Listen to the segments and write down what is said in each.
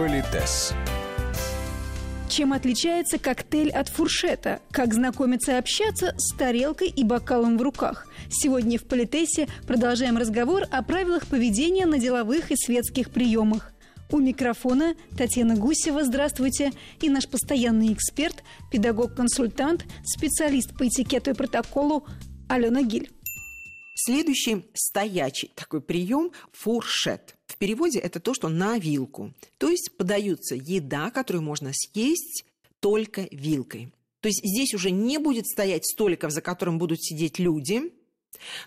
Политес. Чем отличается коктейль от фуршета? Как знакомиться и общаться с тарелкой и бокалом в руках? Сегодня в Политесе продолжаем разговор о правилах поведения на деловых и светских приемах. У микрофона Татьяна Гусева, здравствуйте, и наш постоянный эксперт, педагог-консультант, специалист по этикету и протоколу Алена Гиль. Следующий стоячий такой прием – фуршет. Переводе это то, что на вилку. То есть подается еда, которую можно съесть только вилкой. То есть здесь уже не будет стоять столиков, за которым будут сидеть люди,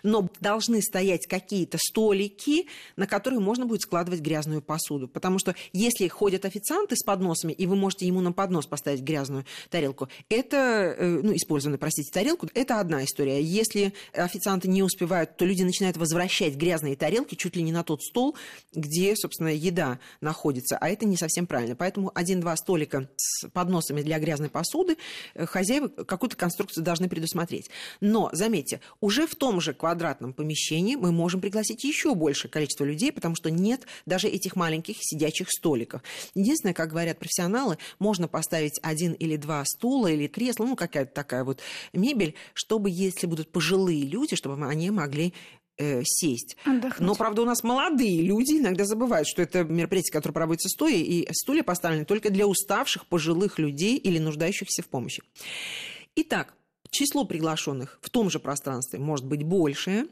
но должны стоять какие-то столики, на которые можно будет складывать грязную посуду. Потому что если ходят официанты с подносами, и вы можете ему на поднос поставить грязную тарелку, это, э, ну, использованную, простите, тарелку, это одна история. Если официанты не успевают, то люди начинают возвращать грязные тарелки чуть ли не на тот стол, где, собственно, еда находится. А это не совсем правильно. Поэтому один-два столика с подносами для грязной посуды э, хозяева какую-то конструкцию должны предусмотреть. Но, заметьте, уже в том же квадратном помещении мы можем пригласить еще большее количество людей, потому что нет даже этих маленьких сидячих столиков. Единственное, как говорят профессионалы, можно поставить один или два стула или кресла, ну, какая-то такая вот мебель, чтобы, если будут пожилые люди, чтобы они могли э, сесть. Отдохнуть. Но, правда, у нас молодые люди иногда забывают, что это мероприятие, которое проводится стоя, и стулья поставлены только для уставших пожилых людей или нуждающихся в помощи. Итак, число приглашенных в том же пространстве может быть большее,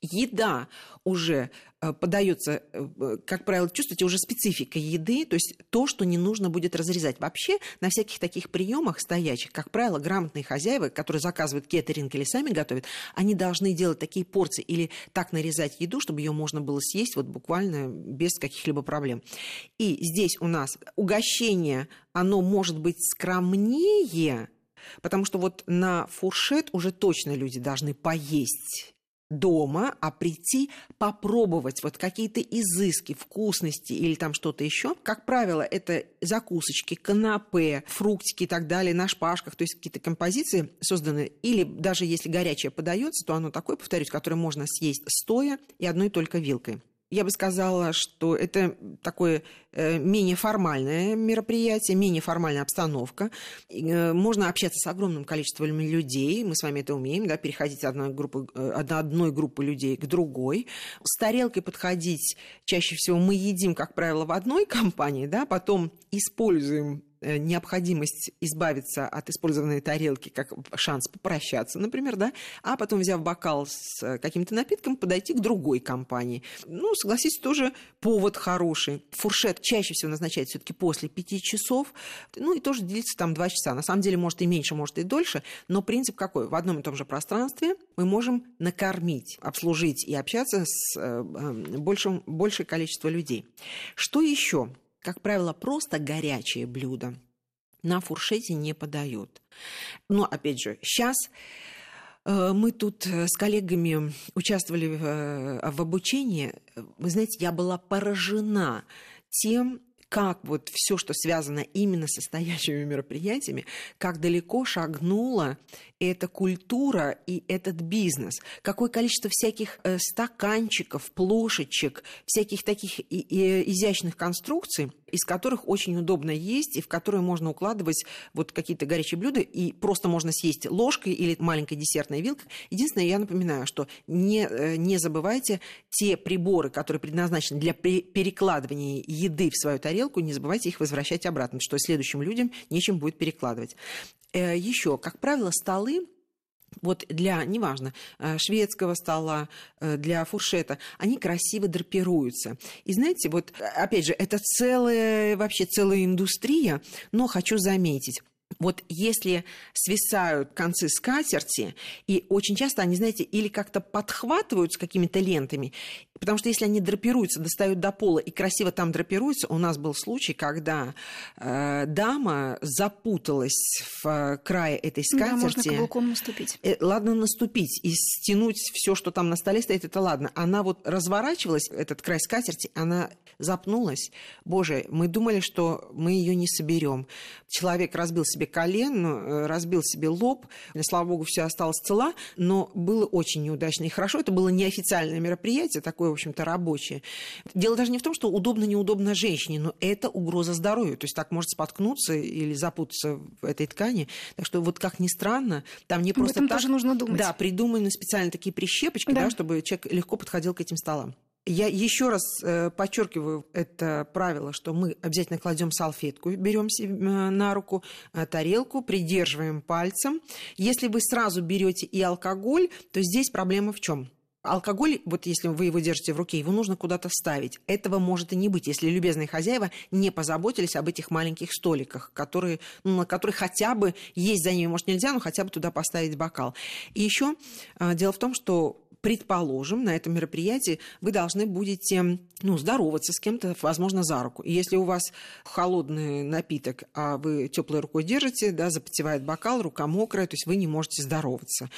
еда уже э, подается, э, как правило, чувствуете, уже специфика еды, то есть то, что не нужно будет разрезать. Вообще на всяких таких приемах стоячих, как правило, грамотные хозяева, которые заказывают кеттеринг или сами готовят, они должны делать такие порции или так нарезать еду, чтобы ее можно было съесть вот буквально без каких-либо проблем. И здесь у нас угощение, оно может быть скромнее, Потому что вот на фуршет уже точно люди должны поесть дома, а прийти попробовать вот какие-то изыски, вкусности или там что-то еще. Как правило, это закусочки, канапе, фруктики и так далее на шпажках, то есть какие-то композиции созданы. Или даже если горячее подается, то оно такое, повторюсь, которое можно съесть стоя и одной только вилкой я бы сказала, что это такое э, менее формальное мероприятие, менее формальная обстановка. Э, можно общаться с огромным количеством людей, мы с вами это умеем, да, переходить от одной группы, э, одной группы людей к другой. С тарелкой подходить чаще всего мы едим, как правило, в одной компании, да, потом используем необходимость избавиться от использованной тарелки как шанс попрощаться, например, да, а потом, взяв бокал с э, каким-то напитком, подойти к другой компании. Ну, согласитесь, тоже повод хороший. Фуршет чаще всего назначается все-таки после пяти часов, ну и тоже длится там два часа. На самом деле, может и меньше, может и дольше, но принцип какой? В одном и том же пространстве мы можем накормить, обслужить и общаться с э, большим, большее количество людей. Что еще? Как правило, просто горячее блюдо на фуршете не подают. Но, опять же, сейчас э, мы тут э, с коллегами участвовали в, э, в обучении. Вы знаете, я была поражена тем, как вот все, что связано именно с настоящими мероприятиями, как далеко шагнула эта культура и этот бизнес. Какое количество всяких э, стаканчиков, плошечек, всяких таких и, и изящных конструкций, из которых очень удобно есть, и в которые можно укладывать вот какие-то горячие блюда, и просто можно съесть ложкой или маленькой десертной вилкой. Единственное, я напоминаю, что не, э, не забывайте те приборы, которые предназначены для перекладывания еды в свою тарелку, не забывайте их возвращать обратно, что следующим людям нечем будет перекладывать. Э, Еще, как правило, столы вот для, неважно, э, шведского стола, э, для фуршета, они красиво драпируются. И знаете, вот, опять же, это целая, вообще целая индустрия, но хочу заметить, вот если свисают концы скатерти, и очень часто они, знаете, или как-то подхватываются какими-то лентами, Потому что если они драпируются, достают до пола и красиво там драпируются, у нас был случай, когда э, дама запуталась в э, крае этой скатерти. Да, можно каблуком наступить. Э, ладно наступить и стянуть все, что там на столе стоит, это ладно. Она вот разворачивалась, этот край скатерти, она запнулась. Боже, мы думали, что мы ее не соберем. Человек разбил себе колен, э, разбил себе лоб. Слава богу, все осталось цела, но было очень неудачно. И хорошо, это было неофициальное мероприятие, такое в общем-то, рабочее. Дело даже не в том, что удобно-неудобно женщине, но это угроза здоровью. То есть так может споткнуться или запутаться в этой ткани. Так что вот как ни странно, там не просто Об этом так... тоже нужно думать. Да, придуманы специально такие прищепочки, да. Да, чтобы человек легко подходил к этим столам. Я еще раз э, подчеркиваю это правило, что мы обязательно кладем салфетку, берем э, на руку э, тарелку, придерживаем пальцем. Если вы сразу берете и алкоголь, то здесь проблема в чем? Алкоголь, вот если вы его держите в руке, его нужно куда-то ставить. Этого может и не быть, если любезные хозяева не позаботились об этих маленьких столиках, которые, ну, на которых хотя бы есть за ними, может, нельзя, но хотя бы туда поставить бокал. И еще дело в том, что предположим, на этом мероприятии вы должны будете ну, здороваться с кем-то, возможно, за руку. И если у вас холодный напиток, а вы теплой рукой держите, да, запотевает бокал, рука мокрая, то есть вы не можете здороваться.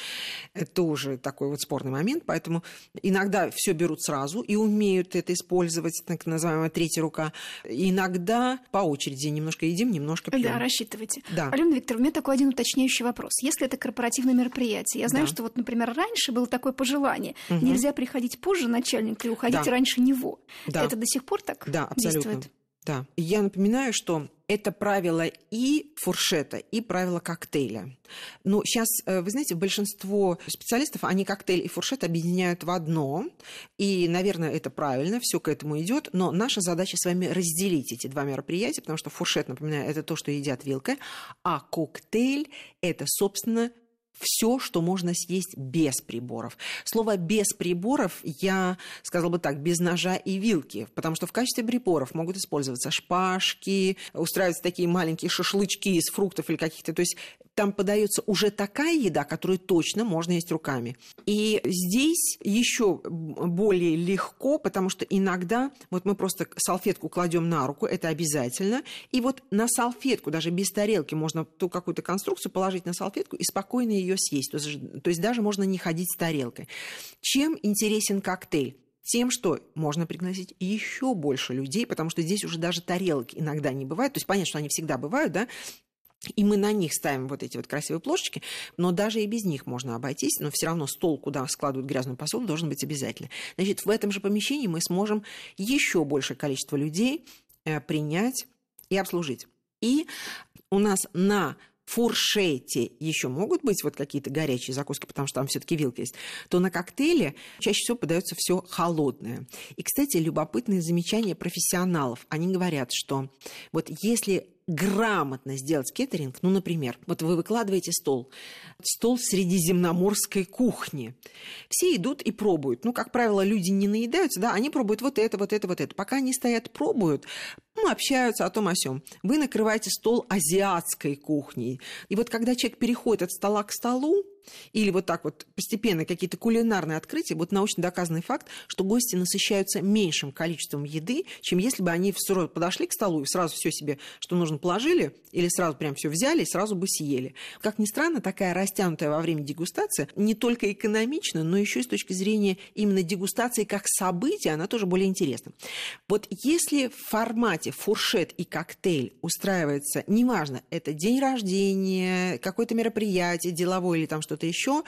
Это тоже такой вот спорный момент, поэтому иногда все берут сразу и умеют это использовать, так называемая третья рука. Иногда по очереди немножко едим, немножко пьем. Да, рассчитывайте. Да. Алена Викторовна, у меня такой один уточняющий вопрос. Если это корпоративное мероприятие, я знаю, да. что вот, например, раньше было такое пожелание, желание. Угу. Нельзя приходить позже начальника и уходить да. раньше него. Да. Это до сих пор так да, абсолютно. действует? Да. Я напоминаю, что это правило и фуршета, и правило коктейля. Но сейчас, э, вы знаете, большинство специалистов, они коктейль и фуршет объединяют в одно. И, наверное, это правильно, все к этому идет. Но наша задача с вами разделить эти два мероприятия, потому что фуршет, напоминаю, это то, что едят вилкой, а коктейль это, собственно, все, что можно съесть без приборов. Слово «без приборов» я сказала бы так, без ножа и вилки, потому что в качестве приборов могут использоваться шпажки, устраиваются такие маленькие шашлычки из фруктов или каких-то, то есть там подается уже такая еда, которую точно можно есть руками. И здесь еще более легко, потому что иногда вот мы просто салфетку кладем на руку, это обязательно, и вот на салфетку, даже без тарелки, можно ту какую-то конструкцию положить на салфетку и спокойно ее съесть. То есть, то есть даже можно не ходить с тарелкой. Чем интересен коктейль? тем, что можно пригласить еще больше людей, потому что здесь уже даже тарелки иногда не бывает. То есть понятно, что они всегда бывают, да, и мы на них ставим вот эти вот красивые плошечки, но даже и без них можно обойтись, но все равно стол, куда складывают грязную посуду, должен быть обязательно. Значит, в этом же помещении мы сможем еще большее количество людей э, принять и обслужить. И у нас на фуршете еще могут быть вот какие-то горячие закуски, потому что там все-таки вилка есть, то на коктейле чаще всего подается все холодное. И, кстати, любопытные замечания профессионалов. Они говорят, что вот если грамотно сделать кеттеринг, ну, например, вот вы выкладываете стол, стол средиземноморской кухни. Все идут и пробуют. Ну, как правило, люди не наедаются, да, они пробуют вот это, вот это, вот это. Пока они стоят, пробуют, ну, общаются о том, о сем. Вы накрываете стол азиатской кухней. И вот когда человек переходит от стола к столу, или вот так вот постепенно какие-то кулинарные открытия, вот научно доказанный факт, что гости насыщаются меньшим количеством еды, чем если бы они сразу подошли к столу и сразу все себе, что нужно, положили, или сразу прям все взяли и сразу бы съели. Как ни странно, такая растянутая во время дегустации не только экономична, но еще и с точки зрения именно дегустации как события, она тоже более интересна. Вот если в формате фуршет и коктейль устраивается, неважно, это день рождения, какое-то мероприятие деловое или там что что-то еще.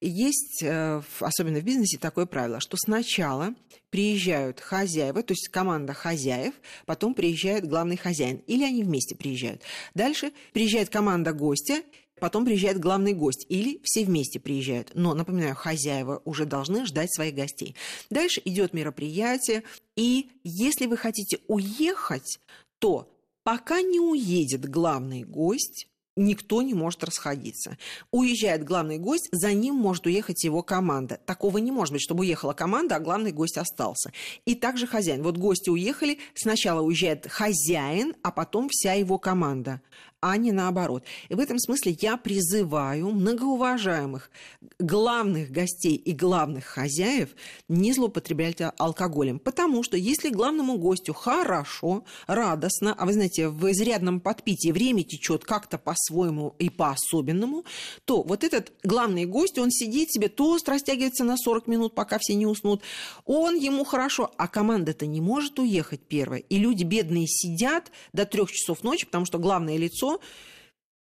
Есть, э, особенно в бизнесе, такое правило, что сначала приезжают хозяева, то есть команда хозяев, потом приезжает главный хозяин, или они вместе приезжают. Дальше приезжает команда гостя, потом приезжает главный гость, или все вместе приезжают. Но, напоминаю, хозяева уже должны ждать своих гостей. Дальше идет мероприятие, и если вы хотите уехать, то пока не уедет главный гость, никто не может расходиться. Уезжает главный гость, за ним может уехать его команда. Такого не может быть, чтобы уехала команда, а главный гость остался. И также хозяин. Вот гости уехали, сначала уезжает хозяин, а потом вся его команда а не наоборот. И в этом смысле я призываю многоуважаемых главных гостей и главных хозяев не злоупотреблять алкоголем. Потому что если главному гостю хорошо, радостно, а вы знаете, в изрядном подпитии время течет как-то по-своему и по-особенному, то вот этот главный гость, он сидит себе, тост растягивается на 40 минут, пока все не уснут. Он ему хорошо, а команда-то не может уехать первой. И люди бедные сидят до трех часов ночи, потому что главное лицо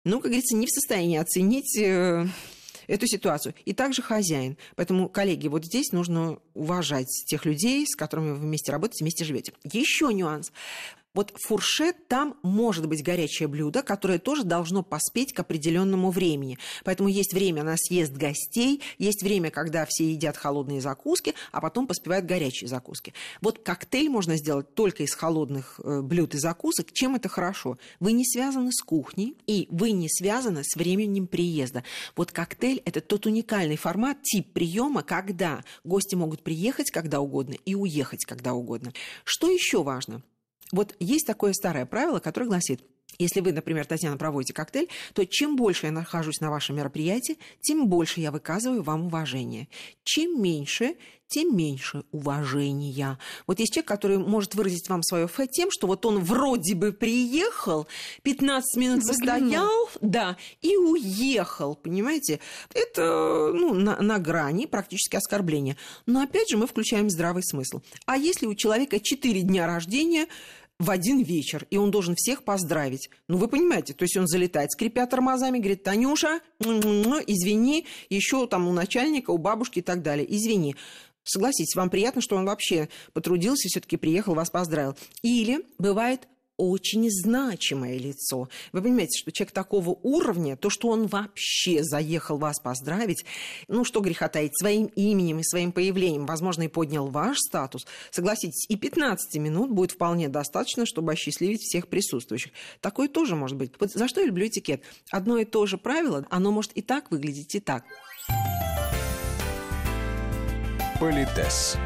ну, как говорится, не в состоянии оценить э, эту ситуацию. И также хозяин. Поэтому, коллеги, вот здесь нужно уважать тех людей, с которыми вы вместе работаете, вместе живете. Еще нюанс. Вот фуршет, там может быть горячее блюдо, которое тоже должно поспеть к определенному времени. Поэтому есть время на съезд гостей, есть время, когда все едят холодные закуски, а потом поспевают горячие закуски. Вот коктейль можно сделать только из холодных э, блюд и закусок. Чем это хорошо? Вы не связаны с кухней, и вы не связаны с временем приезда. Вот коктейль – это тот уникальный формат, тип приема, когда гости могут приехать когда угодно и уехать когда угодно. Что еще важно? Вот есть такое старое правило, которое гласит, если вы, например, Татьяна, проводите коктейль, то чем больше я нахожусь на вашем мероприятии, тем больше я выказываю вам уважение. Чем меньше, тем меньше уважения. Вот есть человек, который может выразить вам свое фэ тем, что вот он вроде бы приехал, 15 минут постоял, да, и уехал, понимаете? Это ну, на, на грани практически оскорбления. Но опять же мы включаем здравый смысл. А если у человека 4 дня рождения, в один вечер, и он должен всех поздравить. Ну, вы понимаете, то есть он залетает, скрипя тормозами, говорит, Танюша, извини, еще там у начальника, у бабушки и так далее, извини. Согласитесь, вам приятно, что он вообще потрудился, все-таки приехал, вас поздравил. Или бывает очень значимое лицо. Вы понимаете, что человек такого уровня, то, что он вообще заехал вас поздравить, ну, что греха таить, своим именем и своим появлением, возможно, и поднял ваш статус, согласитесь, и 15 минут будет вполне достаточно, чтобы осчастливить всех присутствующих. Такое тоже может быть. Вот за что я люблю этикет? Одно и то же правило, оно может и так выглядеть, и так. Политес.